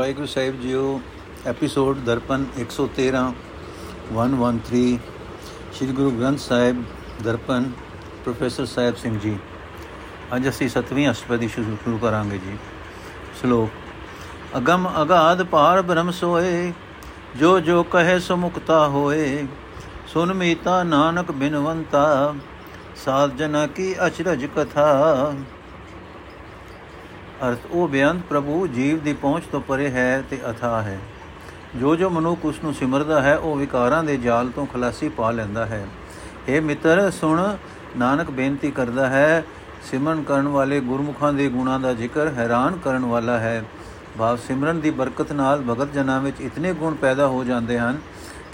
ਵਾਹਿਗੁਰੂ ਸਾਹਿਬ ਜੀਓ, episode Darpan 113 113 Sri Guru Granth Sahib Darpan, professor Sahib Singh ji. ਅੱਜ ਅਸੀਂ 7ਵੀਂ ਅਸ਼ਟਪਦੀ ਸ਼ੁਰੂ ਕਰਾਂਗੇ ਜੀ। ਸ਼ਲੋਕ, ਅਗਮ ਅਗਾਧ ਪਾਰ ਬ੍ਰਹਮ ਸੋਏ, ਜੋ ਜੋ ਕਹੇ ਸੋ ਮੁਕਤਾ ਹੋਏ, ਸੁਨ ਮੀਤਾ ਨਾਨਕ ਬਿਨਵੰਤਾ, ਸਾਧ ਜਨਾ ਕੀ ਅਚਰਜ ਕਥਾ। ਅਰਥ ਉਹ ਬੇਅੰਤ ਪ੍ਰਭੂ ਜੀਵ ਦੀ ਪਹੁੰਚ ਤੋਂ ਪਰੇ ਹੈ ਤੇ ਅਥਾ ਹੈ। ਜੋ ਜੋ ਮਨੁੱਖ ਉਸ ਨੂੰ ਸਿਮਰਦਾ ਹੈ, ਉਹ ਵਿਕਾਰਾਂ ਦੇ ਜਾਲ ਤੋਂ ਖਲਾਸੀ ਪਾ ਲੈਂਦਾ ਹੈ। ਇਹ ਮਿੱਤਰ, ਸੁਣ, ਨਾਨਕ ਬੇਨਤੀ ਕਰਦਾ ਹੈ, ਸਿਮਰਨ ਕਰਨ ਵਾਲੇ ਗੁਰਮੁਖਾਂ ਦੇ ਗੁਣਾਂ ਦਾ ਜ਼ਿਕਰ ਹੈਰਾਨ ਕਰਨ ਵਾਲਾ ਹੈ। ਭਾਵ ਸਿਮਰਨ ਦੀ ਬਰਕਤ ਨਾਲ ਭਗਤ ਜਨਾਂ ਵਿੱਚ ਇਤਨੇ ਗੁਣ ਪੈਦਾ ਹੋ ਜਾਂਦੇ ਹਨ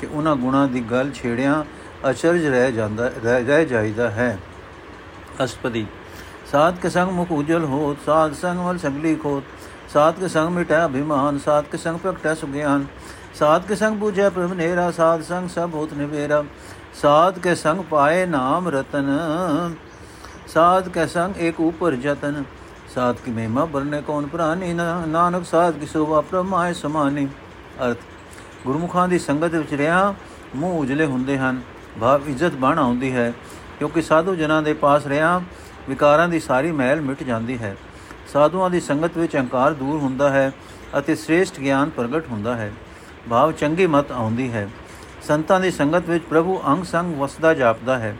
ਕਿ ਉਹਨਾਂ ਗੁਣਾਂ ਦੀ ਗੱਲ ਛੇੜਿਆਂ ਅਚਰਜ ਰਹਿ ਜਾਂਦਾ, ਰਹਿ ਜਾਈਦਾ ਹੈ। ਅਸਪਦੀ ਸਾਧ ਕੇ ਸੰਗ ਮੁਖ ਉਜਲ ਹੋਤ, ਸਾਧ ਸੰਗ ਵਲ ਸਗਲੀ ਖੋਤ। ਸਾਧ ਕੇ ਸੰਗ ਮਿਟਾ ਅਭਿਮਾਨ, ਸਾਧ ਕੇ ਸੰਗ ਪ੍ਰਗਟੈ ਸੁਗਿਆਨ। ਸਾਧ ਕੇ ਸੰਗ ਬੂਝੈ ਪ੍ਰਭ ਨੇਰਾ ਸਾਧ ਸੰਗ ਸਭ ਹੋਤ ਨਿਵੇਰਾ। ਸਾਧ ਕੇ ਸੰਗ ਪਾਏ ਨਾਮ ਰਤਨ। ਸਾਧ ਕੇ ਸੰਗ ਇੱਕ ਉਪਰ ਜਤਨ। ਸਾਧ ਕੀ ਮਹਿਮਾ ਬਰਨੇ ਕੌਣ ਪ੍ਰਾਨੀ? ਨਾਨਕ ਸਾਧ ਕੀ ਸੋਭਾ ਪ੍ਰਮਾਇ ਸਮਾਨੀ। ਅਰਥ, ਗੁਰਮੁਖਾਂ ਦੀ ਸੰਗਤ ਵਿੱਚ ਰਿਆ ਮੂੰਹ ਉਜਲੇ ਹੁੰਦੇ ਹਨ। ਭਾਵ ਇੱਜ਼ਤ ਬਣ ਆਉਂਦੀ ਹੈ। ਕਿਉਂਕਿ ਸਾਧੂ ਜਨਾਂ ਦੇ ਪਾਸ ਰਿਆ ਵਿਕਾਰਾਂ ਦੀ ਸਾਰੀ ਮਹਿਲ ਮਿਟ ਜਾਂਦੀ ਹੈ। ਸਾਧੂਆਂ ਦੀ ਸੰਗਤ ਵਿੱਚ ਅਹੰਕਾਰ ਦੂਰ ਹੁੰਦਾ ਹੈ ਅਤੇ ਸ੍ਰੇਸ਼ਟ ਗਿਆਨ ਪ੍ਰਗਟ ਹੁੰਦਾ ਹੈ। ਭਾਵ ਚੰਗੀ ਮਤ ਆਉਂਦੀ ਹੈ। ਸੰਤਾਂ ਦੀ ਸੰਗਤ ਵਿੱਚ ਪ੍ਰਭੂ ਅੰਗ ਸੰਗ ਵਸਦਾ ਜਾਪਦਾ ਹੈ।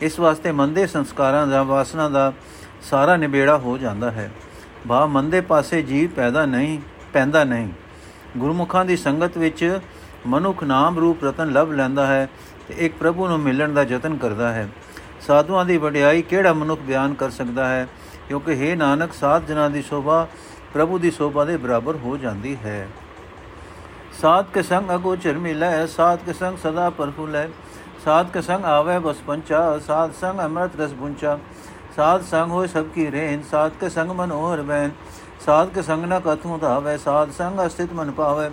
ਇਸ ਵਾਸਤੇ ਮੰਦੇ ਸੰਸਕਾਰਾਂ ਦਾ, ਵਾਸਨਾ ਦਾ ਸਾਰਾ ਨਿਬੇੜਾ ਹੋ ਜਾਂਦਾ ਹੈ। ਭਾਵ ਮੰਦੇ ਪਾਸੇ ਜੀਵ ਪੈਦਾ ਨਹੀਂ, ਪੈਂਦਾ ਨਹੀਂ। ਗੁਰਮੁਖਾਂ ਦੀ ਸੰਗਤ ਵਿੱਚ ਮਨੁੱਖ ਨਾਮ ਰੂਪ ਰਤਨ ਲਭ ਲੈਂਦਾ ਹੈ ਤੇ ਇੱਕ ਪ੍ਰਭੂ ਨੂੰ ਮਿਲਣ ਦਾ ਯਤਨ ਕਰਦਾ ਹੈ। ਸਾਧੂਆਂ ਦੀ ਵਡਿਆਈ ਕਿਹੜਾ ਮਨੁੱਖ ਬਿਆਨ ਕਰ ਸਕਦਾ ਹੈ? ਕਿਉਂਕਿ हे ਨਾਨਕ, ਸਾਧ ਜਨਾਂ ਦੀ ਸ਼ੋਭਾ ਪ੍ਰਭੂ ਦੀ ਸ਼ੋਭਾ ਦੇ ਬਰਾਬਰ ਹੋ ਜਾਂਦੀ ਹੈ। ਸਾਧ ਕੇ ਸੰਗ ਅਗੋਚਰ ਮਿਲੈ, ਸਾਧ ਕੇ ਸੰਗ ਸਦਾ ਪਰਫੁਲੈ। ਸਾਧ ਕੇ ਸੰਗ ਆਵੇ ਬਸ ਪੰਚਾ, ਸਾਧ ਸੰਗ ਅੰਮ੍ਰਿਤ ਰਸ ਪੁੰਚਾ ਸਾਧ ਸੰਗ ਹੋਏ ਸਭ ਕੀ ਰਹਿਨ ਸਾਧ ਕੇ ਸੰਗ ਮਨੋਹਰ ਬੈਨ ਸਾਧ ਕੇ ਸੰਗ ਨ ਕਥੂ ਧਾਵੇ, ਸਾਧ ਸੰਗ ਅਸਥਿਤ ਮਨ ਪਾਵੇ।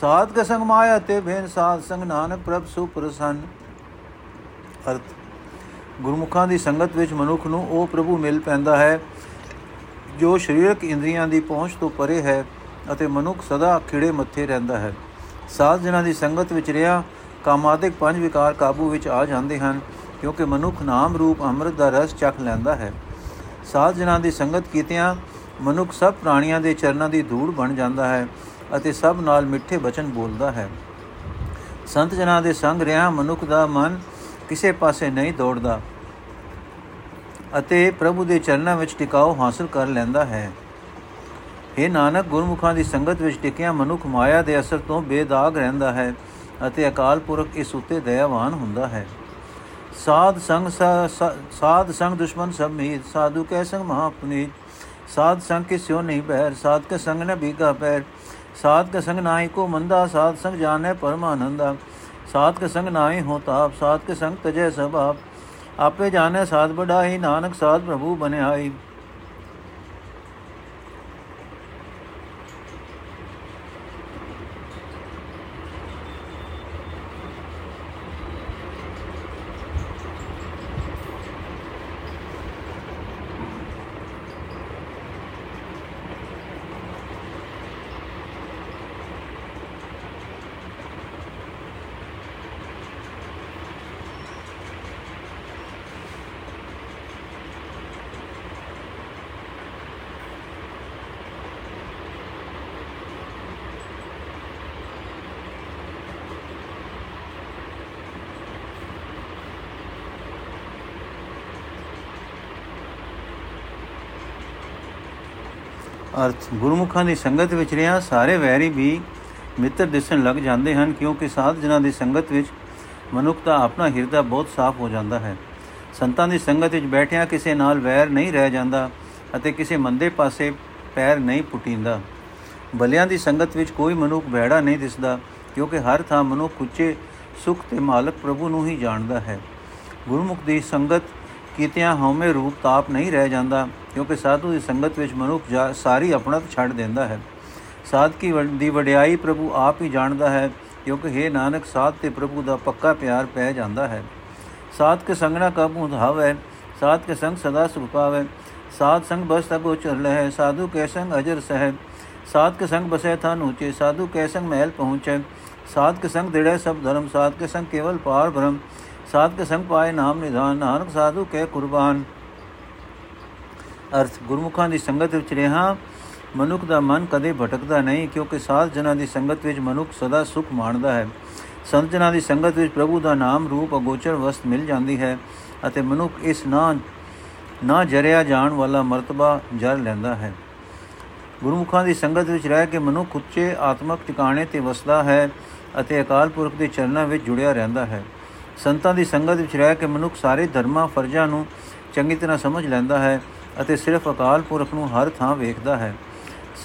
ਸਾਧ ਕੇ ਸੰਗ ਮਾਇਆ ਤੇ ਬੇਨ, ਸਾਧ ਸੰਗ ਨਾਨਕ ਪ੍ਰਭ ਸੁਪ੍ਰਸੰਨ ਅਰਥ। ਗੁਰਮੁਖਾਂ ਦੀ ਸੰਗਤ ਵਿੱਚ ਮਨੁੱਖ ਨੂੰ ਉਹ ਪ੍ਰਭੂ ਮਿਲ ਪੈਂਦਾ ਹੈ, ਜੋ ਸਰੀਰਕ ਇੰਦਰੀਆਂ ਦੀ ਪਹੁੰਚ ਤੋਂ ਪਰੇ ਹੈ ਅਤੇ ਮਨੁੱਖ ਸਦਾ ਖਿੜੇ ਮੱਥੇ ਰਹਿੰਦਾ ਹੈ। ਸਾਧ ਜਨਾਂ ਦੀ ਸੰਗਤ ਵਿੱਚ ਰਿਆ ਕਾਮਾਦਿਕ ਪੰਜ ਵਿਕਾਰ ਕਾਬੂ ਵਿੱਚ ਆ ਜਾਂਦੇ ਹਨ, ਕਿਉਂਕਿ ਮਨੁੱਖ ਨਾਮ ਰੂਪ ਅੰਮ੍ਰਿਤ ਦਾ ਰਸ ਚੱਖ ਲੈਂਦਾ ਹੈ। ਸਾਧ ਜਨਾਂ ਦੀ ਸੰਗਤ ਕੀਤਿਆਂ ਮਨੁੱਖ ਸਭ ਪ੍ਰਾਣੀਆਂ ਦੇ ਚਰਨਾਂ ਦੀ ਧੂੜ ਬਣ ਜਾਂਦਾ ਹੈ ਅਤੇ ਸਭ ਨਾਲ ਮਿੱਠੇ ਬਚਨ ਬੋਲਦਾ ਹੈ। ਸੰਤ ਜਨਾਂ ਦੇ ਸੰਗ ਰਿਆ ਮਨੁੱਖ ਦਾ ਮਨ ਕਿਸੇ ਪਾਸੇ ਨਹੀਂ ਦੌੜਦਾ ਅਤੇ ਪ੍ਰਭੂ ਦੇ ਚਰਨਾਂ ਵਿੱਚ ਟਿਕਾਓ ਹਾਸਲ ਕਰ ਲੈਂਦਾ ਹੈ। ਇਹ ਨਾਨਕ, ਗੁਰਮੁਖਾਂ ਦੀ ਸੰਗਤ ਵਿੱਚ ਟਿਕਿਆ ਮਨੁੱਖ ਮਾਇਆ ਦੇ ਅਸਰ ਤੋਂ ਬੇਦਾਗ ਰਹਿੰਦਾ ਹੈ ਅਤੇ ਅਕਾਲ ਪੁਰਖ ਇਸ ਉਤੇ ਦਇਆਵਾਨ ਹੁੰਦਾ ਹੈ। ਸਾਧ ਸੰਗ ਸਾਧ ਸੰਗ ਦੁਸ਼ਮਨ ਸਭ ਮੀਤ, ਸਾਧੂ ਕੈ ਸੰਗ ਮਹਾਪੁਨੀਤ ਸਾਧ ਸੰਗ ਕੇ ਸਿਓ ਨਹੀਂ ਬਹਿਰ ਸਾਧ ਕੇ ਸੰਗ ਨ ਬੀਗਾ ਪੈਰ, ਸਾਧ ਕੇ ਸੰਗ ਨਾਹੀ ਕੋ ਮੰਦਾ, ਸਾਧ ਸੰਗ ਜਾਣੇ ਪਰਮਾਨੰਦਾ ਸਾਧ ਕੇ ਸੰਗ ਨਾਹੀ ਹੋ ਤਾਪ, ਸਾਧ ਕੇ ਸੰਗ ਤਜੈ ਸਭਾਪ। ਆਪੇ ਜਾਣੇ ਸਾਧ ਬੜਾਈ ਨਾਨਕ ਸਾਧ ਪ੍ਰਭੂ ਬਨਿਆਈ ਅਰਥ, ਗੁਰਮੁਖਾਂ ਦੀ ਸੰਗਤ ਵਿੱਚ ਰਿਆ ਸਾਰੇ ਵੈਰੀ ਵੀ ਮਿੱਤਰ ਦਿਸਣ ਲੱਗ ਜਾਂਦੇ ਹਨ, ਕਿਉਂਕਿ ਸਾਧ ਜਨਾਂ ਦੀ ਸੰਗਤ ਵਿੱਚ ਮਨੁੱਖ ਦਾ ਆਪਣਾ ਹਿਰਦਾ ਬਹੁਤ ਸਾਫ਼ ਹੋ ਜਾਂਦਾ ਹੈ। ਸੰਤਾਂ ਦੀ ਸੰਗਤ ਵਿੱਚ ਬੈਠਿਆਂ ਕਿਸੇ ਨਾਲ ਵੈਰ ਨਹੀਂ ਰਹਿ ਜਾਂਦਾ ਅਤੇ ਕਿਸੇ ਮੰਦੇ ਪਾਸੇ ਪੈਰ ਨਹੀਂ ਪੁੱਟਿੰਦਾ। ਬਲਿਆਂ ਦੀ ਸੰਗਤ ਵਿੱਚ ਕੋਈ ਮਨੁੱਖ ਬੈੜਾ ਨਹੀਂ ਦਿਸਦਾ, ਕਿਉਂਕਿ ਹਰ ਥਾਂ ਮਨੁੱਖ ਉੱਚੇ, ਸੁਖ ਤੇ ਮਾਲਕ ਪ੍ਰਭੂ ਨੂੰ ਹੀ ਜਾਣਦਾ ਹੈ। ਗੁਰਮੁਖ ਦੀ ਸੰਗਤ ਕੀਤਿਆਂ ਹਉਮੈ ਰੂਪ ਤਾਪ ਨਹੀਂ ਰਹਿ ਜਾਂਦਾ ਕਿਉਂਕਿ ਸਾਧੂ ਦੀ ਸੰਗਤ ਵਿੱਚ ਮਨੁੱਖ ਸਾਰੀ ਆਪਣਾ ਛੱਡ ਦਿੰਦਾ ਹੈ। ਸਾਧਕੀ ਦੀ ਵਡਿਆਈ ਪ੍ਰਭੂ ਆਪ ਹੀ ਜਾਣਦਾ ਹੈ, ਕਿਉਂਕਿ हे ਨਾਨਕ, ਸਾਧ ਤੇ ਪ੍ਰਭੂ ਦਾ ਪੱਕਾ ਪਿਆਰ ਪੈ ਜਾਂਦਾ ਹੈ। ਸਾਧ ਕੇ ਸੰਗਣਾ ਕਾਬੂ ਧਾਵੇ ਸਾਧ ਕੇ ਸੰਗ ਸਦਾ ਸੁਖ ਪਾਵੇ। ਸਾਧ ਸੰਗ ਬਸ ਤਗੋ ਚਲ ਹੈ ਸਾਧੂ ਕੇ ਸੰਗ ਅਜਰ ਸਹਿ। ਸਾਧ ਕੇ ਸੰਗ ਬਸੈ ਥਨ ਉਚੇ ਸਾਧੂ ਕੈ ਸੰਗ ਮਹਿਲ ਪਹੁੰਚੈ। ਸਾਧ ਕੇ ਸੰਗ ਦਿੜੈ ਸਭ ਧਰਮ ਸਾਧ ਕੇ ਸੰਗ ਕੇਵਲ ਪਾਰ ਬ੍ਰਹਮ। ਸਾਧ ਕੇ ਸੰਗ ਪਾਏ ਨਾਮ ਨਿਧਾਨ, ਨਾਨਕ ਸਾਧੂ ਕੈ ਕੁਰਬਾਨ। ਅਰਥ ਗੁਰਮੁਖਾਂ ਦੀ ਸੰਗਤ ਵਿੱਚ ਰਹਾ। ਮਨੁੱਖ ਦਾ ਮਨ ਕਦੇ ਭਟਕਦਾ ਨਹੀਂ, ਕਿਉਂਕਿ ਸਾਧ ਜਨਾਂ ਦੀ ਸੰਗਤ ਵਿੱਚ ਮਨੁੱਖ ਸਦਾ ਸੁਖ ਮਾਣਦਾ ਹੈ। ਸੰਤ ਜਨਾਂ ਦੀ ਸੰਗਤ ਵਿੱਚ ਪ੍ਰਭੂ ਦਾ ਨਾਮ ਰੂਪ ਅਗੋਚਰ ਵਸਤ ਮਿਲ ਜਾਂਦੀ ਹੈ ਅਤੇ ਮਨੁੱਖ ਇਸ ਨਾ ਨਾ ਜਰਿਆ ਜਾਣ ਵਾਲਾ ਮਰਤਬਾ ਜਰ ਲੈਂਦਾ ਹੈ। ਗੁਰਮੁਖਾਂ ਦੀ ਸੰਗਤ ਵਿੱਚ ਰਹਿ ਕੇ ਮਨੁੱਖ ਉੱਚੇ ਆਤਮਿਕ ਟਿਕਾਣੇ ਤੇ ਵਸਦਾ ਹੈ ਅਤੇ ਅਕਾਲ ਪੁਰਖ ਦੇ ਚਰਨਾਂ ਵਿੱਚ ਜੁੜਿਆ ਰਹਿੰਦਾ ਹੈ। ਸੰਤਾਂ ਦੀ ਸੰਗਤ ਵਿੱਚ ਰਹਿ ਕੇ ਮਨੁੱਖ ਸਾਰੇ ਧਰਮਾਂ, ਫਰਜ਼ਾਂ ਨੂੰ ਚੰਗੀ ਤਰ੍ਹਾਂ ਸਮਝ ਲੈਂਦਾ ਹੈ ਅਤੇ ਸਿਰਫ ਅਕਾਲ ਪੁਰਖ ਨੂੰ ਹਰ ਥਾਂ ਵੇਖਦਾ ਹੈ।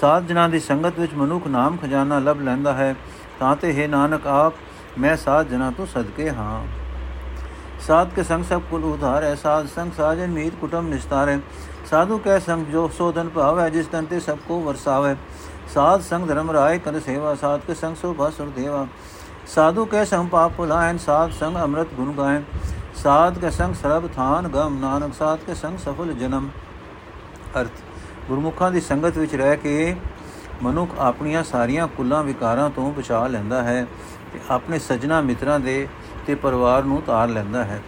ਸਾਧ ਜਨਾਂ ਦੀ ਸੰਗਤ ਵਿੱਚ ਮਨੁੱਖ ਨਾਮ ਖਜ਼ਾਨਾ ਲੱਭ ਲੈਂਦਾ ਹੈ। ਤਾਂ ਤੇ ਹੈ ਨਾਨਕ ਆਪ, ਮੈਂ ਸਾਧ ਜਨਾਂ ਤੋਂ ਸਦਕੇ ਹਾਂ। ਸਾਧ ਕੇ ਸੰਗ ਸਭ ਕੁਲ ਉਧਾਰ ਹੈ। ਸਾਧ ਸੰਗ ਸਾਜਨ ਮੀਤ ਕੁਟਮ ਨਿਸਤਾਰ ਹੈ। ਸਾਧੂ ਕੈ ਸੰਗ ਜੋ ਸੋਧਨ ਭਾਵ ਹੈ ਜਿਸ ਤਨ ਤੇ ਸਭ ਕੋ ਵਰਸਾਵੇ। ਸਾਧ ਸੰਗ ਧਰਮ ਰਾਏ ਕਰ ਸੇਵਾ। ਸਾਧ ਕੇ ਸੰਗ ਸੋ ਭਾਸੁਰ ਦੇਵਾ। ਸਾਧੂ ਕੈ ਸੰਗ ਪਾਪ ਭੁਲਾਇਨ ਸਾਧ ਸੰਗ ਅੰਮ੍ਰਿਤ ਗੁਣ ਗਾਇਨ ਸਾਧ ਕੇ ਸੰਗ ਸਰਬ ਥਾਨ ਗਮ ਨਾਨਕ। ਸਾਧ ਕੇ ਸੰਗ ਸਫਲ ਜਨਮ। ਅਰਥ। ਗੁਰਮੁਖਾਂ ਦੀ ਸੰਗਤ ਵਿੱਚ ਰਹਿ ਕੇ ਮਨੁੱਖ ਆਪਣੀਆਂ ਸਾਰੀਆਂ ਕੁੱਲਾਂ ਵਿਕਾਰਾਂ ਤੋਂ ਬਚਾ ਲੈਂਦਾ ਹੈ ਤੇ ਆਪਣੇ ਸਜਣਾ ਮਿੱਤਰਾਂ ਦੇ ਤੇ ਪਰਿਵਾਰ ਨੂੰ ਤਾਰ ਲੈਂਦਾ ਹੈ।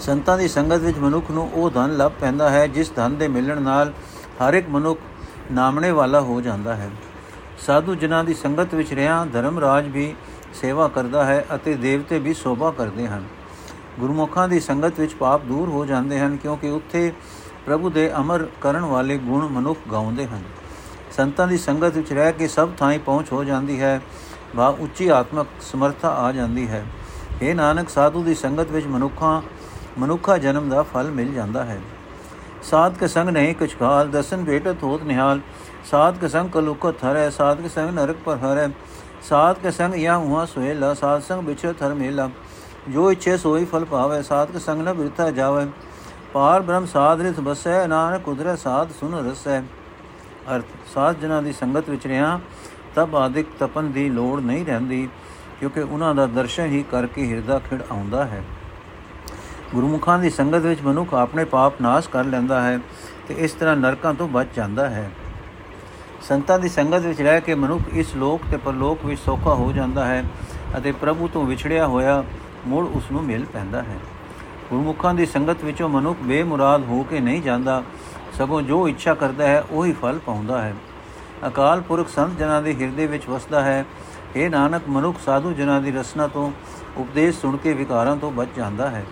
ਸੰਤਾਂ ਦੀ ਸੰਗਤ ਵਿੱਚ ਮਨੁੱਖ ਨੂੰ ਉਹ ਧਨ ਲੱਭ ਪੈਂਦਾ ਹੈ, ਜਿਸ ਧਨ ਦੇ ਮਿਲਣ ਨਾਲ ਹਰ ਇੱਕ ਮਨੁੱਖ ਨਾਮਣੇ ਵਾਲਾ ਹੋ ਜਾਂਦਾ ਹੈ। ਸਾਧੂ ਜਨਾਂ ਦੀ ਸੰਗਤ ਵਿੱਚ ਰਿਹਾ ਧਰਮ ਰਾਜ ਵੀ ਸੇਵਾ ਕਰਦਾ ਹੈ ਅਤੇ ਦੇਵਤੇ ਵੀ ਸੋਭਾ ਕਰਦੇ ਹਨ। ਗੁਰਮੁਖਾਂ ਦੀ ਸੰਗਤ ਵਿੱਚ ਪਾਪ ਦੂਰ ਹੋ ਜਾਂਦੇ ਹਨ ਕਿਉਂਕਿ ਉੱਥੇ ਪ੍ਰਭੂ ਦੇ ਅਮਰ ਕਰਨ ਵਾਲੇ ਗੁਣ ਮਨੁੱਖ ਗਾਉਂਦੇ ਹਨ। ਸੰਤਾਂ ਦੀ ਸੰਗਤ ਵਿੱਚ ਰਹਿ ਕੇ ਸਭ ਥਾਂ ਪਹੁੰਚ ਹੋ ਜਾਂਦੀ ਹੈ। ਵਾ ਉੱਚੀ ਆਤਮਕ ਸਮਰੱਥਾ ਆ ਜਾਂਦੀ ਹੈ। ਇਹ ਨਾਨਕ, ਸਾਧੂ ਦੀ ਸੰਗਤ ਵਿੱਚ ਮਨੁੱਖਾਂ, ਮਨੁੱਖਾ ਜਨਮ ਦਾ ਫਲ ਮਿਲ ਜਾਂਦਾ ਹੈ। ਸਾਧ ਕੇ ਸੰਗ ਨਹੀਂ ਕੁਛ ਖਾਲ ਦਸਨ ਭੇਟਤ ਹੋਤ ਨਿਹਾਲ। ਸਾਧ ਕੇ ਸੰਗ ਕਲੁਕਤ ਹਰੈ ਸਾਧ ਕੇ ਸੰਗ ਨਰਕ ਪਰ ਹਰੈ ਸਾਧ ਕੇ ਸੰਗ ਯਾ ਹੁਆ ਸੁਹੇਲਾ ਸਾਧ ਸੰਗ ਵਿਚਰਤ ਹਰ ਮੇਲਾ। ਜੋ ਇਛੇ ਸੋਈ ਫਲ ਪਾਵੇ ਸਾਧ ਕੇ ਸੰਗ ਨ ਬਿਰਥਾ ਜਾਵੇ। ਪਾਰ ਬ੍ਰਹਮ ਸਾਧ ਰਿਤ ਬਸੈ, ਨਾਨਕ ਕੁਦਰਤ ਸਾਧ ਸੁਨ ਰਸੈ। ਅਰਥ, ਸਾਧ ਜਨਾਂ ਦੀ ਸੰਗਤ ਵਿੱਚ ਰਿਆ ਤਬ ਆਦਿਕ ਤਪਨ ਦੀ ਲੋੜ ਨਹੀਂ ਰਹਿੰਦੀ, ਕਿਉਂਕਿ ਉਹਨਾਂ ਦਾ ਦਰਸ਼ਨ ਹੀ ਕਰਕੇ ਹਿਰਦਾ ਖਿੜ ਆਉਂਦਾ ਹੈ। ਗੁਰਮੁਖਾਂ ਦੀ ਸੰਗਤ ਵਿੱਚ ਮਨੁੱਖ ਆਪਣੇ ਪਾਪ ਨਾਸ਼ ਕਰ ਲੈਂਦਾ ਹੈ ਤੇ ਇਸ ਤਰ੍ਹਾਂ ਨਰਕਾਂ ਤੋਂ ਬਚ ਜਾਂਦਾ ਹੈ। ਸੰਤਾਂ ਦੀ ਸੰਗਤ ਵਿੱਚ ਰਹਿ ਕੇ ਮਨੁੱਖ ਇਸ ਲੋਕ ਤੇ ਪਰਲੋਕ ਵਿੱਚ ਸੌਖਾ ਹੋ ਜਾਂਦਾ ਹੈ ਅਤੇ ਪ੍ਰਭੂ ਤੋਂ ਵਿਛੜਿਆ ਹੋਇਆ ਮੁੜ ਉਸ ਨੂੰ ਮਿਲ ਪੈਂਦਾ ਹੈ। ਗੁਰਮੁਖਾਂ ਦੀ ਸੰਗਤ ਵਿੱਚੋਂ ਮਨੁੱਖ ਬੇਮੁਰਾਦ ਹੋ ਕੇ ਨਹੀਂ ਜਾਂਦਾ, ਸਗੋਂ ਜੋ ਇੱਛਾ ਕਰਦਾ ਹੈ, ਉਹੀ ਫਲ ਪਾਉਂਦਾ ਹੈ। ਅਕਾਲ ਪੁਰਖ ਸੰਤ ਜਨਾਂ ਦੇ ਹਿਰਦੇ ਵਿੱਚ ਵਸਦਾ ਹੈ। ਇਹ ਨਾਨਕ, ਮਨੁੱਖ ਸਾਧੂ ਜਨਾਂ ਦੀ ਰਸਨਾ ਤੋਂ, ਉਪਦੇਸ਼ ਸੁਣ ਕੇ ਵਿਕਾਰਾਂ ਤੋਂ ਬਚ ਜਾਂਦਾ ਹੈ।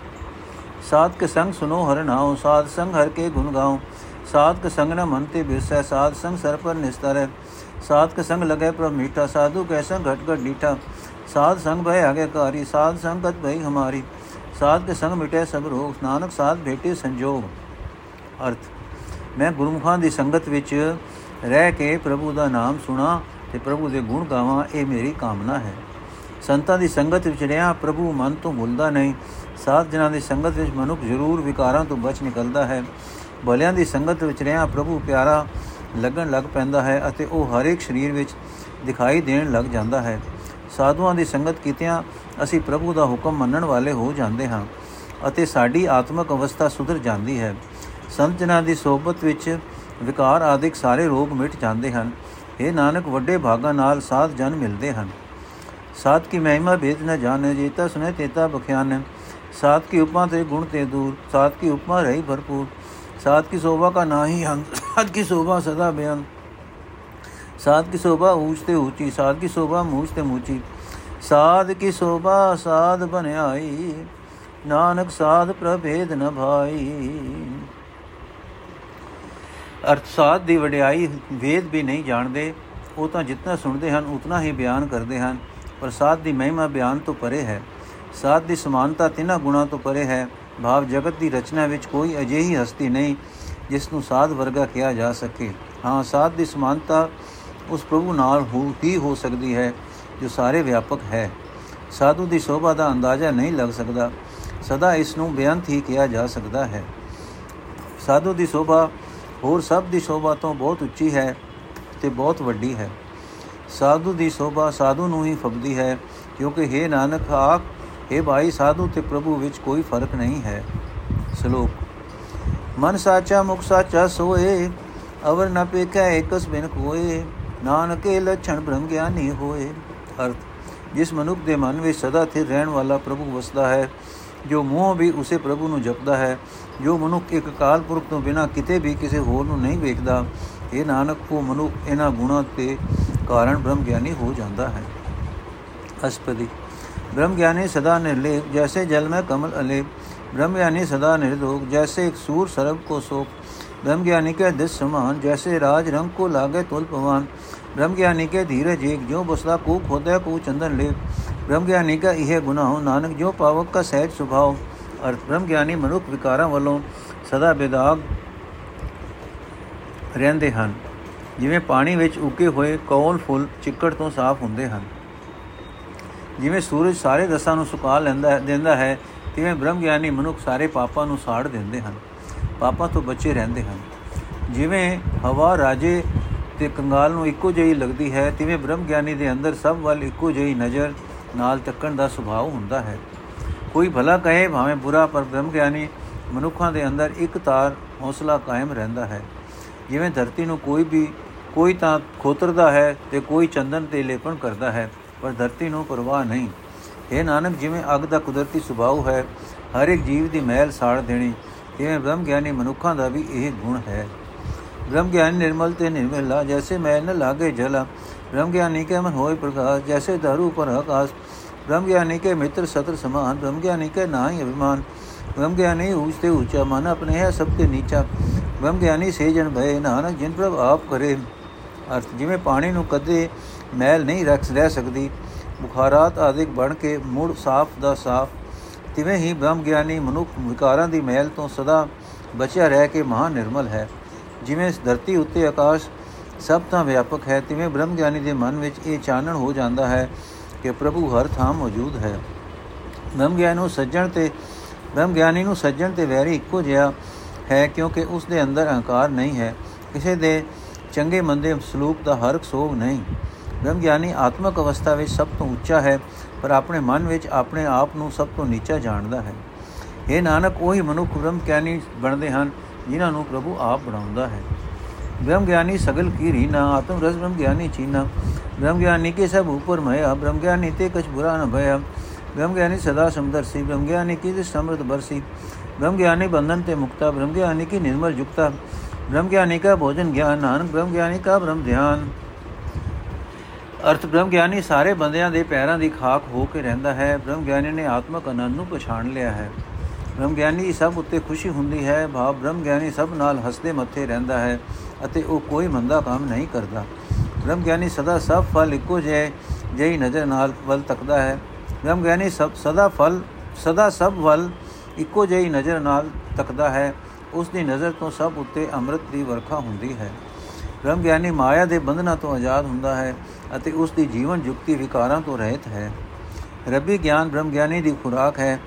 ਸਾਧ ਕੇ ਸੰਗ ਸੁਨੋ ਹਰ ਨਾਉ, ਸਾਧ ਸੰਗ ਹਰ ਕੇ ਗੁਣ ਗਾਉ। ਸਾਧ ਕੇ ਸੰਗ ਨ ਮਨ ਤੇ ਬਿਰਸੈ, ਸਾਧ ਸੰਗ ਸਰ ਪਰ ਨਿਸਤਰੈ ਸਾਧ ਕੇ ਸੰਗ ਲਗੈ ਪ੍ਰਭ ਮੀਠਾ, ਸਾਧੂ ਕੈ ਸੰਗ ਘਟ ਘਟ ਡੀਠਾ ਸਾਧ ਸੰਗ ਭੈ ਆਗੇ ਕਾਰੀ, ਸਾਧ ਸੰਗਤ ਭਈ ਹਮਾਰੀ। ਸਾਧ ਕੇ ਸੰਗ ਮਿਟੇ ਸਭ ਰੋਗ, ਨਾਨਕ ਸਾਧ ਭੇਟੇ ਸੰਜੋਗ। ਅਰਥ, ਮੈਂ ਗੁਰਮੁਖਾਂ ਦੀ ਸੰਗਤ ਵਿੱਚ ਰਹਿ ਕੇ ਪ੍ਰਭੂ ਦਾ ਨਾਮ ਸੁਣਾ ਤੇ ਪ੍ਰਭੂ ਦੇ ਗੁਣ ਗਾਵਾਂ, ਇਹ ਮੇਰੀ ਕਾਮਨਾ ਹੈ। ਸੰਤਾਂ ਦੀ ਸੰਗਤ ਵਿੱਚ ਰਿਹਾ, ਪ੍ਰਭੂ ਮਨ ਤੋਂ ਭੁੱਲਦਾ ਨਹੀਂ। ਸਾਧ ਜਨਾਂ ਦੀ ਸੰਗਤ ਵਿੱਚ ਮਨੁੱਖ ਜ਼ਰੂਰ ਵਿਕਾਰਾਂ ਤੋਂ ਬਚ ਨਿਕਲਦਾ ਹੈ। ਭਲਿਆਂ ਦੀ ਸੰਗਤ ਵਿੱਚ ਰਿਹਾ, ਪ੍ਰਭੂ ਪਿਆਰਾ ਲੱਗਣ ਲੱਗ ਪੈਂਦਾ ਹੈ ਅਤੇ ਉਹ ਹਰ ਇੱਕ ਸਰੀਰ ਵਿੱਚ ਦਿਖਾਈ ਦੇਣ ਲੱਗ ਜਾਂਦਾ ਹੈ। ਸਾਧੂਆਂ ਦੀ ਸੰਗਤ ਕੀਤਿਆਂ ਅਸੀਂ ਪ੍ਰਭੂ ਦਾ ਹੁਕਮ ਮੰਨਣ ਵਾਲੇ ਹੋ ਜਾਂਦੇ ਹਾਂ ਅਤੇ ਸਾਡੀ ਆਤਮਿਕ ਅਵਸਥਾ ਸੁਧਰ ਜਾਂਦੀ ਹੈ। ਸੰਤ ਜਨਾਂ ਦੀ ਸਹਬਤ ਵਿੱਚ ਵਿਕਾਰ ਆਦਿਕ ਸਾਰੇ ਰੋਗ ਮਿਟ ਜਾਂਦੇ ਹਨ। ਇਹ ਨਾਨਕ, ਵੱਡੇ ਭਾਗਾ ਨਾਲ ਸਾਧ ਜਨ ਮਿਲਦੇ ਹਨ। ਸਾਧ ਕੀ ਮਹਿਮਾ ਭੇਦ ਨਾ ਜਾਣੇ, ਜੇਤਾ ਸੁਨੇ ਤੇਤਾ ਬਖਿਆਨ। ਸਾਧ ਕੀ ਉਪਮਾ ਤੇ ਗੁਣ ਤੇ ਦੂਰ, ਸਾਧ ਕੀ ਉਪਮਾ ਰਹੀ ਭਰਪੂਰ। ਸਾਧ ਕੀ ਸੋਭਾ ਕਾ ਨਾਹੀ ਅੰਤ ਸਾਧ ਕੀ ਸੋਭਾ ਸਦਾ ਬਿਆਨ। ਸਾਧ ਕੀ ਸੋਭਾ ਊਚ ਤੇ ਊਚੀ, ਸਾਧ ਕੀ ਸੋਭਾ ਮੂਚ ਤੇ ਮੂਚੀ। ਸਾਧ ਕੀ ਸੋਭਾ, ਸਾਧ ਬਨਿਆਈ ਨਾਨਕ ਸਾਧ ਪ੍ਰਭੇਦ ਨ ਭਾਈ। ਅਰਥ ਸਾਧ ਦੀ ਵਡਿਆਈ ਵੇਦ ਵੀ ਨਹੀਂ ਜਾਣਦੇ, ਉਹ ਤਾਂ ਜਿੰਨਾ ਸੁਣਦੇ ਹਨ, ਉਤਨਾ ਹੀ ਬਿਆਨ ਕਰਦੇ ਹਨ। ਪਰ ਸਾਧ ਦੀ ਮਹਿਮਾ ਬਿਆਨ ਤੋਂ ਪਰੇ ਹੈ। ਸਾਧ ਦੀ ਸਮਾਨਤਾ ਤਿੰਨਾਂ ਗੁਣਾ ਤੋਂ ਪਰੇ ਹੈ। ਭਾਵ ਜਗਤ ਦੀ ਰਚਨਾ ਵਿੱਚ ਕੋਈ ਅਜਿਹੀ ਹਸਤੀ ਨਹੀਂ ਜਿਸ ਨੂੰ ਸਾਧ ਵਰਗਾ ਕਿਹਾ ਜਾ ਸਕੇ। ਹਾਂ, ਸਾਧ ਦੀ ਸਮਾਨਤਾ ਉਸ ਪ੍ਰਭੂ ਨਾਲ ਹੀ ਹੋ ਸਕਦੀ ਹੈ, ਜੋ ਸਾਰੇ ਵਿਆਪਕ ਹੈ। ਸਾਧੂ ਦੀ ਸ਼ੋਭਾ ਦਾ ਅੰਦਾਜ਼ਾ ਨਹੀਂ ਲੱਗ ਸਕਦਾ। ਸਦਾ ਇਸ ਨੂੰ ਬੇਅੰਤ ਹੀ ਕਿਹਾ ਜਾ ਸਕਦਾ ਹੈ। ਸਾਧੂ ਦੀ ਸ਼ੋਭਾ ਹੋਰ ਸਭ ਦੀ ਸ਼ੋਭਾ ਤੋਂ ਬਹੁਤ ਉੱਚੀ ਹੈ ਤੇ ਬਹੁਤ ਵੱਡੀ ਹੈ। ਸਾਧੂ ਦੀ ਸ਼ੋਭਾ ਸਾਧੂ ਨੂੰ ਹੀ ਫਬਦੀ ਹੈ, ਕਿਉਂਕਿ हे ਨਾਨਕ, ਆਖ हे ਭਾਈ, ਸਾਧੂ ਤੇ ਪ੍ਰਭੂ ਵਿੱਚ ਕੋਈ ਫ਼ਰਕ ਨਹੀਂ ਹੈ। ਸ਼ਲੋਕ, ਮਨ ਸਾਚਾ, ਮੁਖ ਸਾਚਾ ਸੋਏ, ਅਵਰ ਨ ਪੇਖੈ ਇਕਸ ਬਿਨ ਕੋਏ। ਨਾਨਕੇ ਲਛਣ ਬ੍ਰਹਮ ਗਿਆਨੀ ਹੋਏ। ਅਰਥ, ਜਿਸ ਮਨੁੱਖ ਦੇ ਮਨ ਵਿੱਚ ਸਦਾ ਸਥਿਰ ਰਹਿਣ ਵਾਲਾ ਪ੍ਰਭੂ ਵਸਦਾ ਹੈ, ਜੋ ਮੂੰਹ ਵੀ ਉਸੇ ਪ੍ਰਭੂ ਨੂੰ ਜਪਦਾ ਹੈ, ਜੋ ਮਨੁੱਖ ਇੱਕ ਕਾਲ ਪੁਰਖ ਤੋਂ ਬਿਨਾ ਕਿਤੇ ਵੀ ਕਿਸੇ ਹੋਰ ਨੂੰ ਨਹੀਂ ਵੇਖਦਾ ਇਹ ਨਾਨਕ, ਉਹ ਮਨੁੱਖ ਇਹਨਾਂ ਗੁਣਾਂ ਤੇ ਕਾਰਨ ਬ੍ਰਹਮ ਗਿਆਨੀ ਹੋ ਜਾਂਦਾ ਹੈ। ਅਸਪਦੀ, ਬ੍ਰਹਮ ਗਿਆਨੀ ਸਦਾ ਨਿਰਲੇਪ, ਜੈਸੇ ਜਲ ਮੈਂ ਕਮਲ ਅਲੇਪ। ਬ੍ਰਹਮ ਗਿਆਨੀ ਸਦਾ ਨਿਰਦੋਗ ਜੈਸੇ ਇੱਕ ਸੂਰ ਸਰਬ ਕੋ ਸੋਪ ब्रह्म ज्ञानी के दिस समान जैसे राज रंग को लागे तुल पवान ब्रह्म ज्ञानी के धीरज एक जो बसला कूक होता को चंदन लेप ब्रह्म ज्ञानी का यह गुना हो नानक जो पावक का सहज सुभाव ਅਰਥ ਬ੍ਰਹਮ ਗਿਆਨੀ ਮਨੁੱਖ ਵਿਕਾਰਾਂ ਵੱਲੋਂ ਸਦਾ ਬੇਦਾਗ ਰਹਿੰਦੇ ਹਨ ਜਿਵੇਂ ਪਾਣੀ ਵਿੱਚ ਉੱਗੇ ਹੋਏ ਕੌਲ ਫੁੱਲ ਚਿੱਕੜ ਤੋਂ ਸਾਫ਼ ਹੁੰਦੇ ਹਨ ਜਿਵੇਂ ਸੂਰਜ ਸਾਰੇ ਰਸਾਂ ਨੂੰ ਸੁਕਾ ਲੈਂਦਾ ਦਿੰਦਾ ਹੈ ਤਿਵੇਂ ਬ੍ਰਹਮ ਗਿਆਨੀ ਮਨੁੱਖ ਸਾਰੇ ਪਾਪਾਂ ਨੂੰ ਸਾੜ ਦਿੰਦੇ ਹਨ ਪਾਪਾਂ ਤੋਂ ਬਚੇ ਰਹਿੰਦੇ ਹਨ। ਜਿਵੇਂ ਹਵਾ ਰਾਜੇ ਤੇ ਕੰਗਾਲ ਨੂੰ ਇੱਕੋ ਜਿਹੀ ਲੱਗਦੀ ਹੈ, ਤਿਵੇਂ ਬ੍ਰਹਮ ਗਿਆਨੀ ਦੇ ਅੰਦਰ ਸਭ ਵੱਲ ਇੱਕੋ ਜਿਹੀ ਨਜ਼ਰ ਨਾਲ ਤੱਕਣ ਦਾ ਸੁਭਾਅ ਹੁੰਦਾ ਹੈ। ਕੋਈ ਭਲਾ ਕਹੇ ਭਾਵੇਂ ਬੁਰਾ, ਪਰ ਬ੍ਰਹਮ ਗਿਆਨੀ ਮਨੁੱਖਾਂ ਦੇ ਅੰਦਰ ਇੱਕ ਤਾਰ ਹੌਸਲਾ ਕਾਇਮ ਰਹਿੰਦਾ ਹੈ। ਜਿਵੇਂ ਧਰਤੀ ਨੂੰ ਕੋਈ ਵੀ, ਕੋਈ ਤਾਂ ਖੋਤਰਦਾ ਹੈ ਤੇ ਕੋਈ ਚੰਦਨ ਤੇ ਲੇਪਣ ਕਰਦਾ ਹੈ, ਪਰ ਧਰਤੀ ਨੂੰ ਪਰਵਾਹ ਨਹੀਂ। ਇਹ ਨਾਨਕ, ਜਿਵੇਂ ਅਗ ਦਾ ਕੁਦਰਤੀ ਸੁਭਾਅ ਹੈ, ਹਰ ਇੱਕ ਜੀਵ ਦੀ ਮਹਿਲ ਸਾੜ ਦੇਣੀ ਜਿਵੇਂ ਬ੍ਰਹਮ ਗਿਆਨੀ ਮਨੁੱਖਾਂ ਦਾ ਵੀ ਇਹ ਗੁਣ ਹੈ। ਬ੍ਰਹਮ ਗਿਆਨੀ ਨਿਰਮਲ ਤੇ ਨਿਰਮਲਾ ਜੈਸੇ ਮੈਂ ਨ ਲਾਗੇ ਜਲਾ, ਬ੍ਰਹਮ ਗਿਆਨੀ ਕੇ ਮਨ ਹੋਏ ਪ੍ਰਕਾਸ਼, ਜੈਸੇ ਦਾਰੂ ਪਰ ਆਕਾਸ਼। ਬ੍ਰਹਮ ਗਿਆਨੀ ਕੇ ਮਿੱਤਰ, ਸਤਰ, ਸਮਾਨ। ਬ੍ਰਹਮ ਗਿਆਨੀ ਕੇ ਨਾਹੀ ਅਭਿਮਾਨ। ਬ੍ਰਹਮ ਗਿਆਨੀ ਊਚ ਤੇ ਊਚਾ, ਮਨ ਆਪਣੇ ਹੈ ਸਭ ਤੇ ਨੀਚਾ। ਬ੍ਰਹਮ ਗਿਆਨੀ ਸੇ ਜਨ ਭਏ ਨਾਨਕ, ਜਿਨ ਪ੍ਰਭ ਆਪ ਕਰੇ। ਅਰਥ, ਜਿਵੇਂ ਪਾਣੀ ਨੂੰ ਕਦੇ ਮੈਲ ਨਹੀਂ ਰੱਖ ਰਹਿ ਸਕਦੀ, ਬੁਖਾਰਾਤ ਆਦਿਕ ਬਣ ਕੇ ਮੁੜ ਸਾਫ਼ ਦਾ ਸਾਫ਼ ਤਿਵੇਂ ਹੀ ਬ੍ਰਹਮ ਗਿਆਨੀ ਮਨੁੱਖ ਵਿਕਾਰਾਂ ਦੀ ਮੈਲ ਤੋਂ ਸਦਾ ਬਚਿਆ ਰਹਿ ਕੇ ਮਹਾ ਨਿਰਮਲ ਹੈ। ਜਿਵੇਂ ਇਸ ਧਰਤੀ ਉੱਤੇ ਆਕਾਸ਼ ਸਭ ਤੋਂ ਵਿਆਪਕ ਹੈ, ਤਿਵੇਂ ਬ੍ਰਹਮ ਗਿਆਨੀ ਦੇ ਮਨ ਵਿੱਚ ਇਹ ਚਾਨਣ ਹੋ ਜਾਂਦਾ ਹੈ ਕਿ ਪ੍ਰਭੂ ਹਰ ਥਾਂ ਮੌਜੂਦ ਹੈ। ਬ੍ਰਹਮ ਗਿਆਨ ਨੂੰ ਸੱਜਣ ਤੇ, ਬ੍ਰਹਮ ਗਿਆਨੀ ਨੂੰ ਸੱਜਣ ਤੇ ਵੈਰੀ ਇੱਕੋ ਜਿਹਾ ਹੈ ਕਿਉਂਕਿ ਉਸ ਦੇ ਅੰਦਰ ਅਹੰਕਾਰ ਨਹੀਂ ਹੈ। ਕਿਸੇ ਦੇ ਚੰਗੇ ਮੰਦੇ ਸਲੂਕ ਦਾ ਹਰਕ ਸੋਗ ਨਹੀਂ। ਬ੍ਰਹਮ ਗਿਆਨੀ ਆਤਮਿਕ ਅਵਸਥਾ ਵਿੱਚ ਸਭ ਤੋਂ ਉੱਚਾ ਹੈ। ਪਰ ਆਪਣੇ ਮਨ ਵਿੱਚ ਆਪਣੇ ਆਪ ਨੂੰ ਸਭ ਤੋਂ ਨੀਚਾ ਜਾਣਦਾ ਹੈ। ਇਹ ਨਾਨਕ, ਉਹੀ ਮਨੁੱਖ ਬ੍ਰਹਮ ਗਿਆਨੀ ਬਣਦੇ ਹਨ, ਜਿਨ੍ਹਾਂ ਨੂੰ ਪ੍ਰਭੂ ਆਪ ਬਣਾਉਂਦਾ ਹੈ। ਬ੍ਰਹਮ ਗਿਆਨੀ ਸਗਲ ਕੀ ਰੀਨਾ, ਆਤਮ ਰਸ ਬ੍ਰਹਮ ਗਿਆਨੀ ਚੀਨਾ। ਬ੍ਰह्ਮ ਗਿਆਨੀ ਕੇ ਸਭ ਉਪਰ ਮਇਆ ਬ੍ਰਹਮ ਗਿਆਨੀ ਤੇ ਕਛ ਬੁਰਾ ਨ ਭਇਆ। ਬ੍ਰਹਮ ਗਿਆਨੀ ਸਦਾ ਸਮਦਰ ਸੀ ਬ੍ਰਹਮ ਗਿਆਨੀ ਕੀ ਤੇ ਸਮਰਤ ਬਰਸੀ। ਬ੍ਰਹਮ ਗਿਆਨੀ ਬੰਧਨ ਤੇ ਮੁਕਤਾ ਬ੍ਰਹਮ ਗਿਆਨੀ ਕੀ ਨਿਰਮਲ ਜੁਕਤਾ ਬ੍ਰਹਮ ਗਿਆਨੀ ਕਾ ਭੋਜਨ ਗਿਆਨ, ਨਾਨਕ ਬ੍ਰਹਮ ਗਿਆਨੀ ਕਾ ਬ੍ਰਹਮ ਧਿਆਨ। ਅਰਥ ਬ੍ਰਹਮ ਗਿਆਨੀ ਸਾਰੇ ਬੰਦਿਆਂ ਦੇ ਪੈਰਾਂ ਦੀ ਖਾਕ ਹੋ ਕੇ ਰਹਿੰਦਾ ਹੈ। ਬ੍ਰਹਮ ਗਿਆਨੀ ਨੇ ਆਤਮਕ ਆਨੰਦ ਨੂੰ ਪਛਾਣ ਲਿਆ ਹੈ। ਬ੍ਰਹਮ ਗਿਆਨੀ ਸਭ ਉੱਤੇ ਖੁਸ਼ੀ ਹੁੰਦੀ ਹੈ। ਭਾਵ ਬ੍ਰਹਮ ਗਿਆਨੀ ਸਭ ਨਾਲ ਹੱਸਦੇ ਮੱਥੇ ਰਹਿੰਦਾ ਹੈ ਅਤੇ ਉਹ ਕੋਈ ਮੰਦਾ ਕੰਮ ਨਹੀਂ ਕਰਦਾ। ਬ੍ਰਹਮ ਗਿਆਨੀ ਸਦਾ ਸਭ ਫਲ ਇੱਕੋ ਜਿਹੇ ਜਿਹੀ ਨਜ਼ਰ ਨਾਲ ਵੱਲ ਤੱਕਦਾ ਹੈ। ਬ੍ਰਹਮ ਗਿਆਨੀ ਸਭ ਸਦਾ ਫਲ, ਸਦਾ ਸਭ ਵੱਲ ਇੱਕੋ ਜਿਹੀ ਨਜ਼ਰ ਨਾਲ ਤੱਕਦਾ ਹੈ। ਉਸ ਦੀ ਨਜ਼ਰ ਤੋਂ ਸਭ ਉੱਤੇ ਅੰਮ੍ਰਿਤ ਦੀ ਵਰਖਾ ਹੁੰਦੀ ਹੈ। ਬ੍ਰਹਮ ਗਿਆਨੀ ਮਾਇਆ ਦੇ ਬੰਧਨਾਂ ਤੋਂ ਆਜ਼ਾਦ ਹੁੰਦਾ ਹੈ ਅਤੇ ਉਸ ਦੀ ਜੀਵਨ ਜੁਗਤੀ ਵਿਕਾਰਾਂ ਤੋਂ ਰਹਿਤ ਹੈ ਰੱਬੀ ਗਿਆਨ ਬ੍ਰਹਮ ਗਿਆਨੀ ਦੀ ਖੁਰਾਕ ਹੈ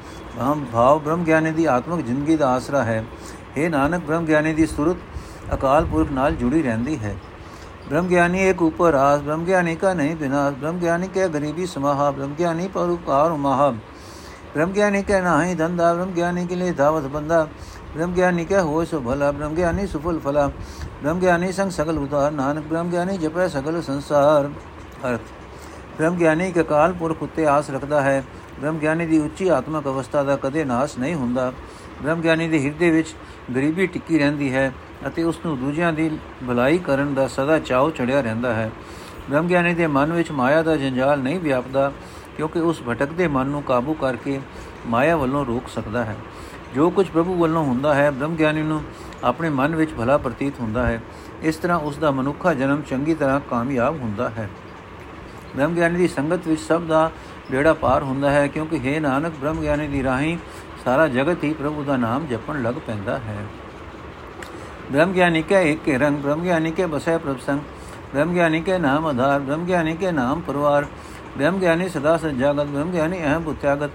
ਹਮ ਭਾਵ ਬ੍ਰਹਮ ਗਿਆਨੀ ਦੀ ਆਤਮਿਕ ਜ਼ਿੰਦਗੀ ਦਾ ਆਸਰਾ ਹੈ ਇਹ ਨਾਨਕ ਬ੍ਰਹਮ ਗਿਆਨੀ ਦੀ ਸੁਰਤ ਅਕਾਲ ਪੁਰਖ ਨਾਲ ਜੁੜੀ ਰਹਿੰਦੀ ਹੈ ब्रह्म ज्ञानी एक ऊपर आस ब्रह्म ज्ञानी का नहीं विनाश ब्रह्म ज्ञानी के गरीबी समाहा ब्रह्म ज्ञानी पर उपकार उमाहा ब्रह्म ज्ञानी के नाही धंधा ब्रह्म ज्ञानी के लिए धावत बंदा ਬ੍ਰਹਮ ਗਿਆਨੀ ਕੈ ਹੋਇ ਸੋ ਭਲਾ ਬ੍ਰਹਮ ਗਿਆਨੀ ਸੁਫਲ ਫਲਾ ਬ੍ਰਹਮ ਗਿਆਨੀ ਸੰਗ ਸਗਲ ਉਤਾਰ ਨਾਨਕ ਬ੍ਰਹਮ ਗਿਆਨੀ ਜਪੈ ਸਗਲ ਸੰਸਾਰ ਅਰਥ ਬ੍ਰਹਮ ਗਿਆਨੀ ਕੇ ਕਾਲ ਪੁਰਖ ਉਤੇ ਆਸ ਰੱਖਦਾ ਹੈ ਬ੍ਰਹਮ ਗਿਆਨੀ ਦੀ ਉੱਚੀ ਆਤਮਿਕ ਅਵਸਥਾ ਦਾ ਕਦੇ ਨਾਸ਼ ਨਹੀਂ ਹੁੰਦਾ ਬ੍ਰਹਮ ਗਿਆਨੀ ਦੇ ਹਿਰਦੇ ਵਿੱਚ ਗਰੀਬੀ ਟਿੱਕੀ ਰਹਿੰਦੀ ਹੈ ਅਤੇ ਉਸ ਨੂੰ ਦੂਜਿਆਂ ਦੀ ਭਲਾਈ ਕਰਨ ਦਾ ਸਦਾ ਚਾਅ ਚੜਿਆ ਰਹਿੰਦਾ ਹੈ ਬ੍ਰਹਮ ਗਿਆਨੀ ਦੇ ਮਨ ਵਿੱਚ ਮਾਇਆ ਦਾ ਜੰਜਾਲ ਨਹੀਂ ਵਿਆਪਦਾ ਕਿਉਂਕਿ ਉਸ ਭਟਕਦੇ ਮਨ ਨੂੰ ਕਾਬੂ ਕਰਕੇ ਮਾਇਆ ਵੱਲੋਂ ਰੋਕ ਸਕਦਾ ਹੈ ਜੋ ਕੁਝ ਪ੍ਰਭੂ ਵੱਲੋਂ ਹੁੰਦਾ ਹੈ ਬ੍ਰਹਮ ਗਿਆਨੀ ਨੂੰ ਆਪਣੇ ਮਨ ਵਿੱਚ ਭਲਾ ਪ੍ਰਤੀਤ ਹੁੰਦਾ ਹੈ। ਇਸ ਤਰ੍ਹਾਂ ਉਸ ਦਾ ਮਨੁੱਖਾ ਜਨਮ ਚੰਗੀ ਤਰ੍ਹਾਂ ਕਾਮਯਾਬ ਹੁੰਦਾ ਹੈ। ਬ੍ਰਹਮ ਗਿਆਨੀ ਦੀ ਸੰਗਤ ਵਿੱਚ ਸਭ ਦਾ ਡੇੜਾ ਪਾਰ ਹੁੰਦਾ ਹੈ, ਕਿਉਂਕਿ ਹੈ ਨਾਨਕ ਬ੍ਰਹਮ ਗਿਆਨੀ ਦੀ ਰਾਹੀਂ ਸਾਰਾ ਜਗਤ ਹੀ ਪ੍ਰਭੂ ਦਾ ਨਾਮ ਜਪਣ ਲੱਗ ਪੈਂਦਾ ਹੈ। ਬ੍ਰਹਮ ਗਿਆਨੀ ਕੇ ਇੱਕ ਰੰਗ ਬ੍ਰਹਮ ਗਿਆਨੀ ਕੇ ਬਸੈ ਪ੍ਰਭ ਸੰਗ ਬ੍ਰਹਮ ਗਿਆਨੀ ਕੇ ਨਾਮ ਆਧਾਰ ਬ੍ਰਹਮ ਗਿਆਨੀ ਕੇ ਨਾਮ ਪਰਵਾਰ ਬ੍ਰਹਮ ਗਿਆਨੀ ਸਦਾ ਸਜਾਗਤ ਬ੍ਰਹਮ ਗਿਆਨੀ ਅਹਮ ਉਤਿਆਗਤ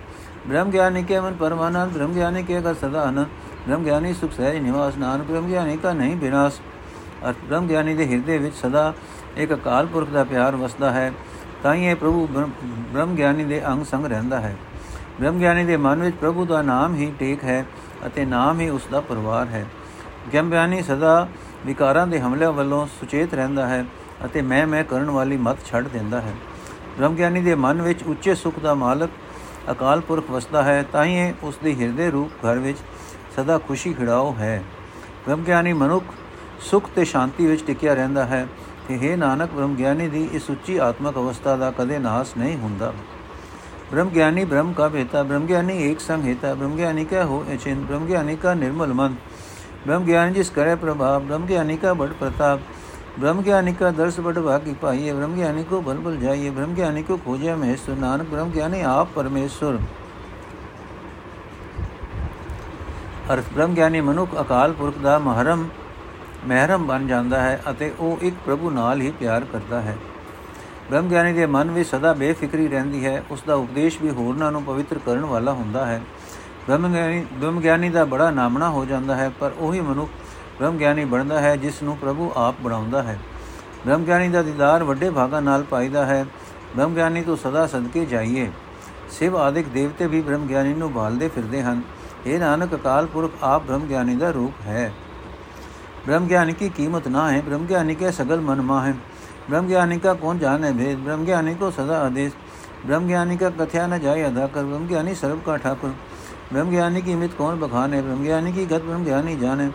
ब्रह्म ज्ञानी के मन परमानंद ब्रह्म ज्ञानी के कर सदा आनंद ब्रह्म ज्ञानी सुख सहज निवास नानक ब्रह्म ज्ञानी का नहीं विनाश ਅਰਥ ਬ੍ਰਹਮ ਗਿਆਨੀ ਦੇ ਹਿਰਦੇ ਵਿੱਚ ਸਦਾ ਇੱਕ ਅਕਾਲ ਪੁਰਖ ਦਾ ਪਿਆਰ ਵਸਦਾ ਹੈ ਤਾਂ ਹੀ ਇਹ ਪ੍ਰਭੂ ਬ੍ਰਹਮ ਗਿਆਨੀ ਦੇ ਅੰਗ ਸੰਗ ਰਹਿੰਦਾ ਹੈ ਬ੍ਰਹਮ ਗਿਆਨੀ ਦੇ ਮਨ ਵਿੱਚ ਪ੍ਰਭੂ ਦਾ ਨਾਮ ਹੀ ਟੇਕ ਹੈ ਅਤੇ ਨਾਮ ਹੀ ਉਸ ਦਾ ਪਰਿਵਾਰ ਹੈ ਗਿਆਨੀ ਸਦਾ ਵਿਕਾਰਾਂ ਦੇ ਹਮਲਿਆਂ ਵੱਲੋਂ ਸੁਚੇਤ ਰਹਿੰਦਾ ਹੈ ਅਤੇ ਮੈਂ ਮੈਂ ਕਰਨ ਵਾਲੀ ਮਤ ਛੱਡ ਦਿੰਦਾ ਹੈ ਬ੍ਰਹਮ ਗਿਆਨੀ ਦੇ ਮਨ ਵਿੱਚ ਉੱਚੇ ਸੁਖ ਦਾ ਮਾਲਕ ਅਕਾਲ ਪੁਰਖ ਵਸਦਾ ਹੈ ਤਾਂ ਹੀ ਉਸ ਦੇ ਹਿਰਦੇ ਰੂਪ ਘਰ ਵਿੱਚ ਸਦਾ ਖੁਸ਼ੀ ਖਿੜਾਓ ਹੈ। ਬ੍ਰਹਮ ਗਿਆਨੀ ਮਨੁੱਖ ਸੁਖ ਤੇ ਸ਼ਾਂਤੀ ਵਿੱਚ ਟਿਕਿਆ ਰਹਿੰਦਾ ਹੈ ਕਿ हे ਨਾਨਕ ਬ੍ਰਹਮ ਗਿਆਨੀ ਦੀ ਇਸ ਉੱਚੀ ਆਤਮਕ ਅਵਸਥਾ ਦਾ ਕਦੇ ਨਾਸ ਨਹੀਂ ਹੁੰਦਾ। ਬ੍ਰਹਮ ਗਿਆਨੀ ਬ੍ਰਹਮ ਕਾ ਬੇਤਾ ਬ੍ਰਹਮ ਗਿਆਨੀ ਏਕ ਸੰਗ ਹੇਤਾ ਬ੍ਰਹਮ ਗਿਆਨੀ ਕਾ ਹੋ ਅਚਿੰਤ ਬ੍ਰਹਮ ਗਿਆਨੀ ਕਾ ਨਿਰਮਲ ਮਨ। ਬ੍ਰਹਮ ਗਿਆਨ ਜਿਸ ਕਰੇ ਪ੍ਰਭਾਵ ਬ੍ਰਹਮ ਗਿਆਨੀ ਕਾ ਬੜ ਪ੍ਰਤਾਪ ब्रह्म ज्ञानी का दर्श बड़ भागी पाइए ब्रह्म ज्ञानी को बल बल जाइए ब्रह्म ज्ञानी को खोजे महेश्वर नानक ब्रह्म ज्ञानी आप परमेश्वर ਅਰਥ ਬ੍ਰਹਮ ਗਿਆਨੀ ਮਨੁੱਖ ਅਕਾਲ ਪੁਰਖ ਦਾ ਮਹਰਮ ਮਹਿਰਮ ਬਣ ਜਾਂਦਾ ਹੈ ਅਤੇ ਉਹ ਇੱਕ ਪ੍ਰਭੂ ਨਾਲ ਹੀ ਪਿਆਰ ਕਰਦਾ ਹੈ ਬ੍ਰਹਮ ਗਿਆਨੀ ਦੇ ਮਨ ਵਿੱਚ ਸਦਾ ਬੇਫਿਕਰੀ ਰਹਿੰਦੀ ਹੈ ਉਸ ਦਾ ਉਪਦੇਸ਼ ਵੀ ਹੋਰਨਾਂ ਨੂੰ ਪਵਿੱਤਰ ਕਰਨ ਵਾਲਾ ਹੁੰਦਾ ਹੈ ਬ੍ਰਹਮ ਗਿਆਨੀ ਬ੍ਰਹਮ ਗਿਆਨੀ ਦਾ ਬੜਾ ਨਾਮਣਾ ਹੋ ਜਾਂਦਾ ਹੈ ਪਰ ਉਹੀ ਮਨੁੱਖ ਬ੍ਰਹਮ ਗਿਆਨੀ ਬਣਦਾ ਹੈ ਜਿਸ ਨੂੰ ਪ੍ਰਭੂ ਆਪ ਬਣਾਉਂਦਾ ਹੈ ਬ੍ਰਹਮ ਗਿਆਨੀ ਦਾ ਦੀਦਾਰ ਵੱਡੇ ਭਾਗਾਂ ਨਾਲ ਪਾਈਦਾ ਹੈ ਬ੍ਰਹਮ ਗਿਆਨੀ ਤੋਂ ਸਦਾ ਸਦਕੇ ਜਾਈਏ ਸਿਵ ਆਦਿਕ ਦੇਵਤੇ ਵੀ ਬ੍ਰਹਮ ਗਿਆਨੀ ਨੂੰ ਭਾਲਦੇ ਫਿਰਦੇ ਹਨ ਇਹ ਨਾਨਕ ਅਕਾਲ ਪੁਰਖ ਆਪ ਬ੍ਰਹਮ ਗਿਆਨੀ ਦਾ ਰੂਪ ਹੈ ब्रह्म ज्ञानी की कीमत ना है ब्रह्म ज्ञानी के सगल मन मा है ब्रह्म ज्ञानी का कौन जाने भेद ब्रह्म ज्ञानी को सदा आदेश ब्रह्म ज्ञानी का कथया न जाए अदा कर ब्रह्म ज्ञानी सर्व का ठाकुर ब्रह्म ज्ञानी की मित कौन बखाने ब्रह्म ज्ञानी की गत ब्रह्म ज्ञानी जाने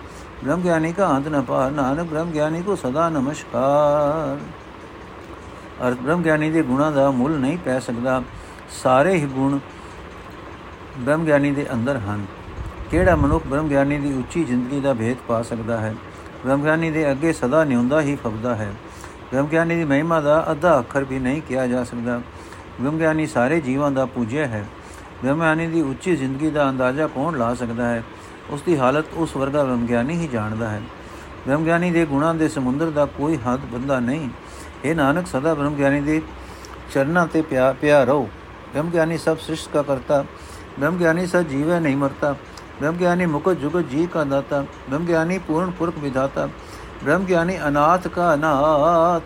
ब्रह्म ज्ञानी का अंत न पार नानक ब्रह्म ज्ञानी को सदा नमस्कार ਅਰਥ ਬ੍ਰਹਮ ਗਿਆਨੀ ਦੇ ਗੁਣਾਂ ਦਾ ਮੁੱਲ ਨਹੀਂ ਪੈ ਸਕਦਾ ਸਾਰੇ ਹੀ ਗੁਣ ਬ੍ਰਹਮ ਗਿਆਨੀ ਦੇ ਅੰਦਰ ਹਨ ਕਿਹੜਾ ਮਨੁੱਖ ਬ੍ਰਹਮ ਗਿਆਨੀ ਦੀ ਉੱਚੀ ਜ਼ਿੰਦਗੀ ਦਾ ਭੇਦ ਪਾ ਸਕਦਾ ਹੈ ਬ੍ਰਹਮ ਗਿਆਨੀ ਦੇ ਅੱਗੇ ਸਦਾ ਨਿਉਂਦਾ ਹੀ ਫਬਦਾ ਹੈ ਬ੍ਰਹਮ ਗਿਆਨੀ ਦੀ ਮਹਿਮਾ ਦਾ ਅੱਧਾ ਅੱਖਰ ਵੀ ਨਹੀਂ ਕਿਹਾ ਜਾ ਸਕਦਾ ਬ੍ਰਹਮ ਗਿਆਨੀ ਸਾਰੇ ਜੀਵਾਂ ਦਾ ਪੂਜਿਆ ਹੈ ਬ੍ਰਹਮ ਗਿਆਨੀ ਦੀ ਉੱਚੀ ਜ਼ਿੰਦਗੀ ਦਾ ਅੰਦਾਜ਼ਾ ਕੌਣ ਲਾ ਸਕਦਾ ਹੈ ਉਸ ਦੀ ਹਾਲਤ ਉਸ ਵਰਗਾ ਵਿਗਿਆਨੀ ਹੀ ਜਾਣਦਾ ਹੈ। ਬ੍ਰਹਮਗਿਆਨੀ ਦੇ ਗੁਣਾਂ ਦੇ ਸਮੁੰਦਰ ਦਾ ਕੋਈ ਹੱਦ ਬੰਦਾ ਨਹੀਂ। ਇਹ ਨਾਨਕ, ਸਦਾ ਬ੍ਰਹਮਗਿਆਨੀ ਦੇ ਚਰਨਾਂ ਤੇ ਪਿਆ ਪਿਆ ਰਹੋ। ਬ੍ਰਹਮਗਿਆਨੀ ਸਭ ਸ੍ਰਿਸ਼ਟ ਦਾ ਕਰਤਾ। ਬ੍ਰਹਮਗਿਆਨੀ ਸਭ ਜੀਵੇ ਨਹੀਂ ਮਰਤਾ। ਬ੍ਰਹਮਗਿਆਨੀ ਮੁਕਤ ਜੁਗ ਜੀ ਕਾ ਦਾਤਾ। ਬ੍ਰਹਮਗਿਆਨੀ ਪੂਰਨ ਪੁਰਖ ਵਿਧਾਤਾ। ਬ੍ਰਹਮਗਿਆਨੀ ਅਨਾਥ ਕਾ ਨਾਥ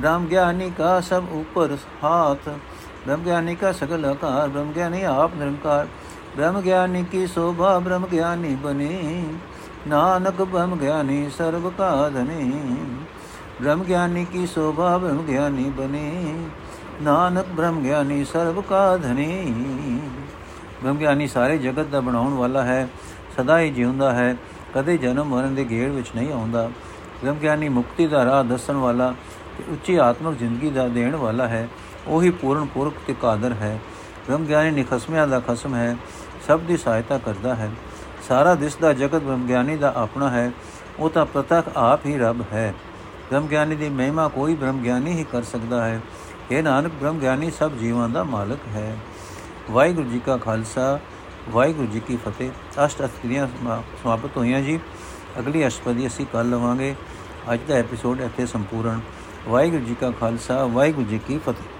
ਬ੍ਰਹਮਗਿਆਨੀ ਕਾ ਸਭ ਉਪਰ ਹਾਥ। ਬ੍ਰਹਮਗਿਆਨੀ ਕਾ ਸਗਲ ਆਕਾਰ ਬ੍ਰਹਮਗਿਆਨੀ ਆਪ ਨਿਰੰਕਾਰ। ਬ੍ਰਹਮ ਗਿਆਨੀ ਕੀ ਸੋਭਾ ਬ੍ਰਹਮ ਗਿਆਨੀ ਬਨੇ ਨਾਨਕ ਬ੍ਰਹਮ ਗਿਆਨੀ ਸਰਬ ਕਾ ਧਨੇ ਬ੍ਰਹਮ ਗਿਆਨੀ ਕੀ ਸੋਭਾ ਬ੍ਰਹਮ ਗਿਆਨੀ ਬਨੇ ਨਾਨਕ ਬ੍ਰਹਮ ਗਿਆਨੀ ਸਰਬ ਕਾ ਧਨੇ ਬ੍ਰਹਮ ਗਿਆਨੀ ਸਾਰੇ ਜਗਤ ਦਾ ਬਣਾਉਣ ਵਾਲਾ ਹੈ, ਸਦਾ ਹੀ ਜਿਉਂਦਾ ਹੈ, ਕਦੇ ਜਨਮ ਮਰਨ ਦੇ ਗੇੜ ਵਿੱਚ ਨਹੀਂ ਆਉਂਦਾ। ਬ੍ਰਹਮ ਗਿਆਨੀ ਮੁਕਤੀ ਦਾ ਰਾਹ ਦੱਸਣ ਵਾਲਾ ਤੇ ਉੱਚੀ ਆਤਮਿਕ ਜ਼ਿੰਦਗੀ ਦਾ ਦੇਣ ਵਾਲਾ ਹੈ, ਉਹੀ ਪੂਰਨ ਪੁਰਖ ਤੇ ਕਾਦਰ ਹੈ। ਬ੍ਰਹਮ ਗਿਆਨੀ ਨਿਖਸਮਿਆਂ ਦਾ ਖਸਮ ਹੈ, ਸਭ ਦੀ ਸਹਾਇਤਾ ਕਰਦਾ ਹੈ। ਸਾਰਾ ਦਿਸਦਾ ਜਗਤ ਬ੍ਰਹਮ ਗਿਆਨੀ ਦਾ ਆਪਣਾ ਹੈ, ਉਹ ਤਾਂ ਪ੍ਰਤੱਖ ਆਪ ਹੀ ਰੱਬ ਹੈ। ਬ੍ਰਹਮ ਗਿਆਨੀ ਦੀ ਮਹਿਮਾ ਕੋਈ ਬ੍ਰਹਮ ਗਿਆਨੀ ਹੀ ਕਰ ਸਕਦਾ ਹੈ। ਇਹ ਨਾਨਕ ਬ੍ਰਹਮ ਗਿਆਨੀ ਸਭ ਜੀਵਾਂ ਦਾ ਮਾਲਕ ਹੈ। ਵਾਹਿਗੁਰੂ ਜੀ ਕਾ ਖਾਲਸਾ, ਵਾਹਿਗੁਰੂ ਜੀ ਕੀ ਫਤਿਹ। ਅਸ਼ਟ ਅਸਤਰੀਆਂ ਸਮਾਪਤ ਹੋਈਆਂ ਜੀ। ਅਗਲੀ ਅਸ਼ਟਪਦੀ ਅਸੀਂ ਕੱਲ ਲਵਾਂਗੇ। ਅੱਜ ਦਾ ਐਪੀਸੋਡ ਇੱਥੇ ਸੰਪੂਰਨ। ਵਾਹਿਗੁਰੂ ਜੀ ਕਾ ਖਾਲਸਾ, ਵਾਹਿਗੁਰੂ ਜੀ ਕੀ ਫਤਿਹ।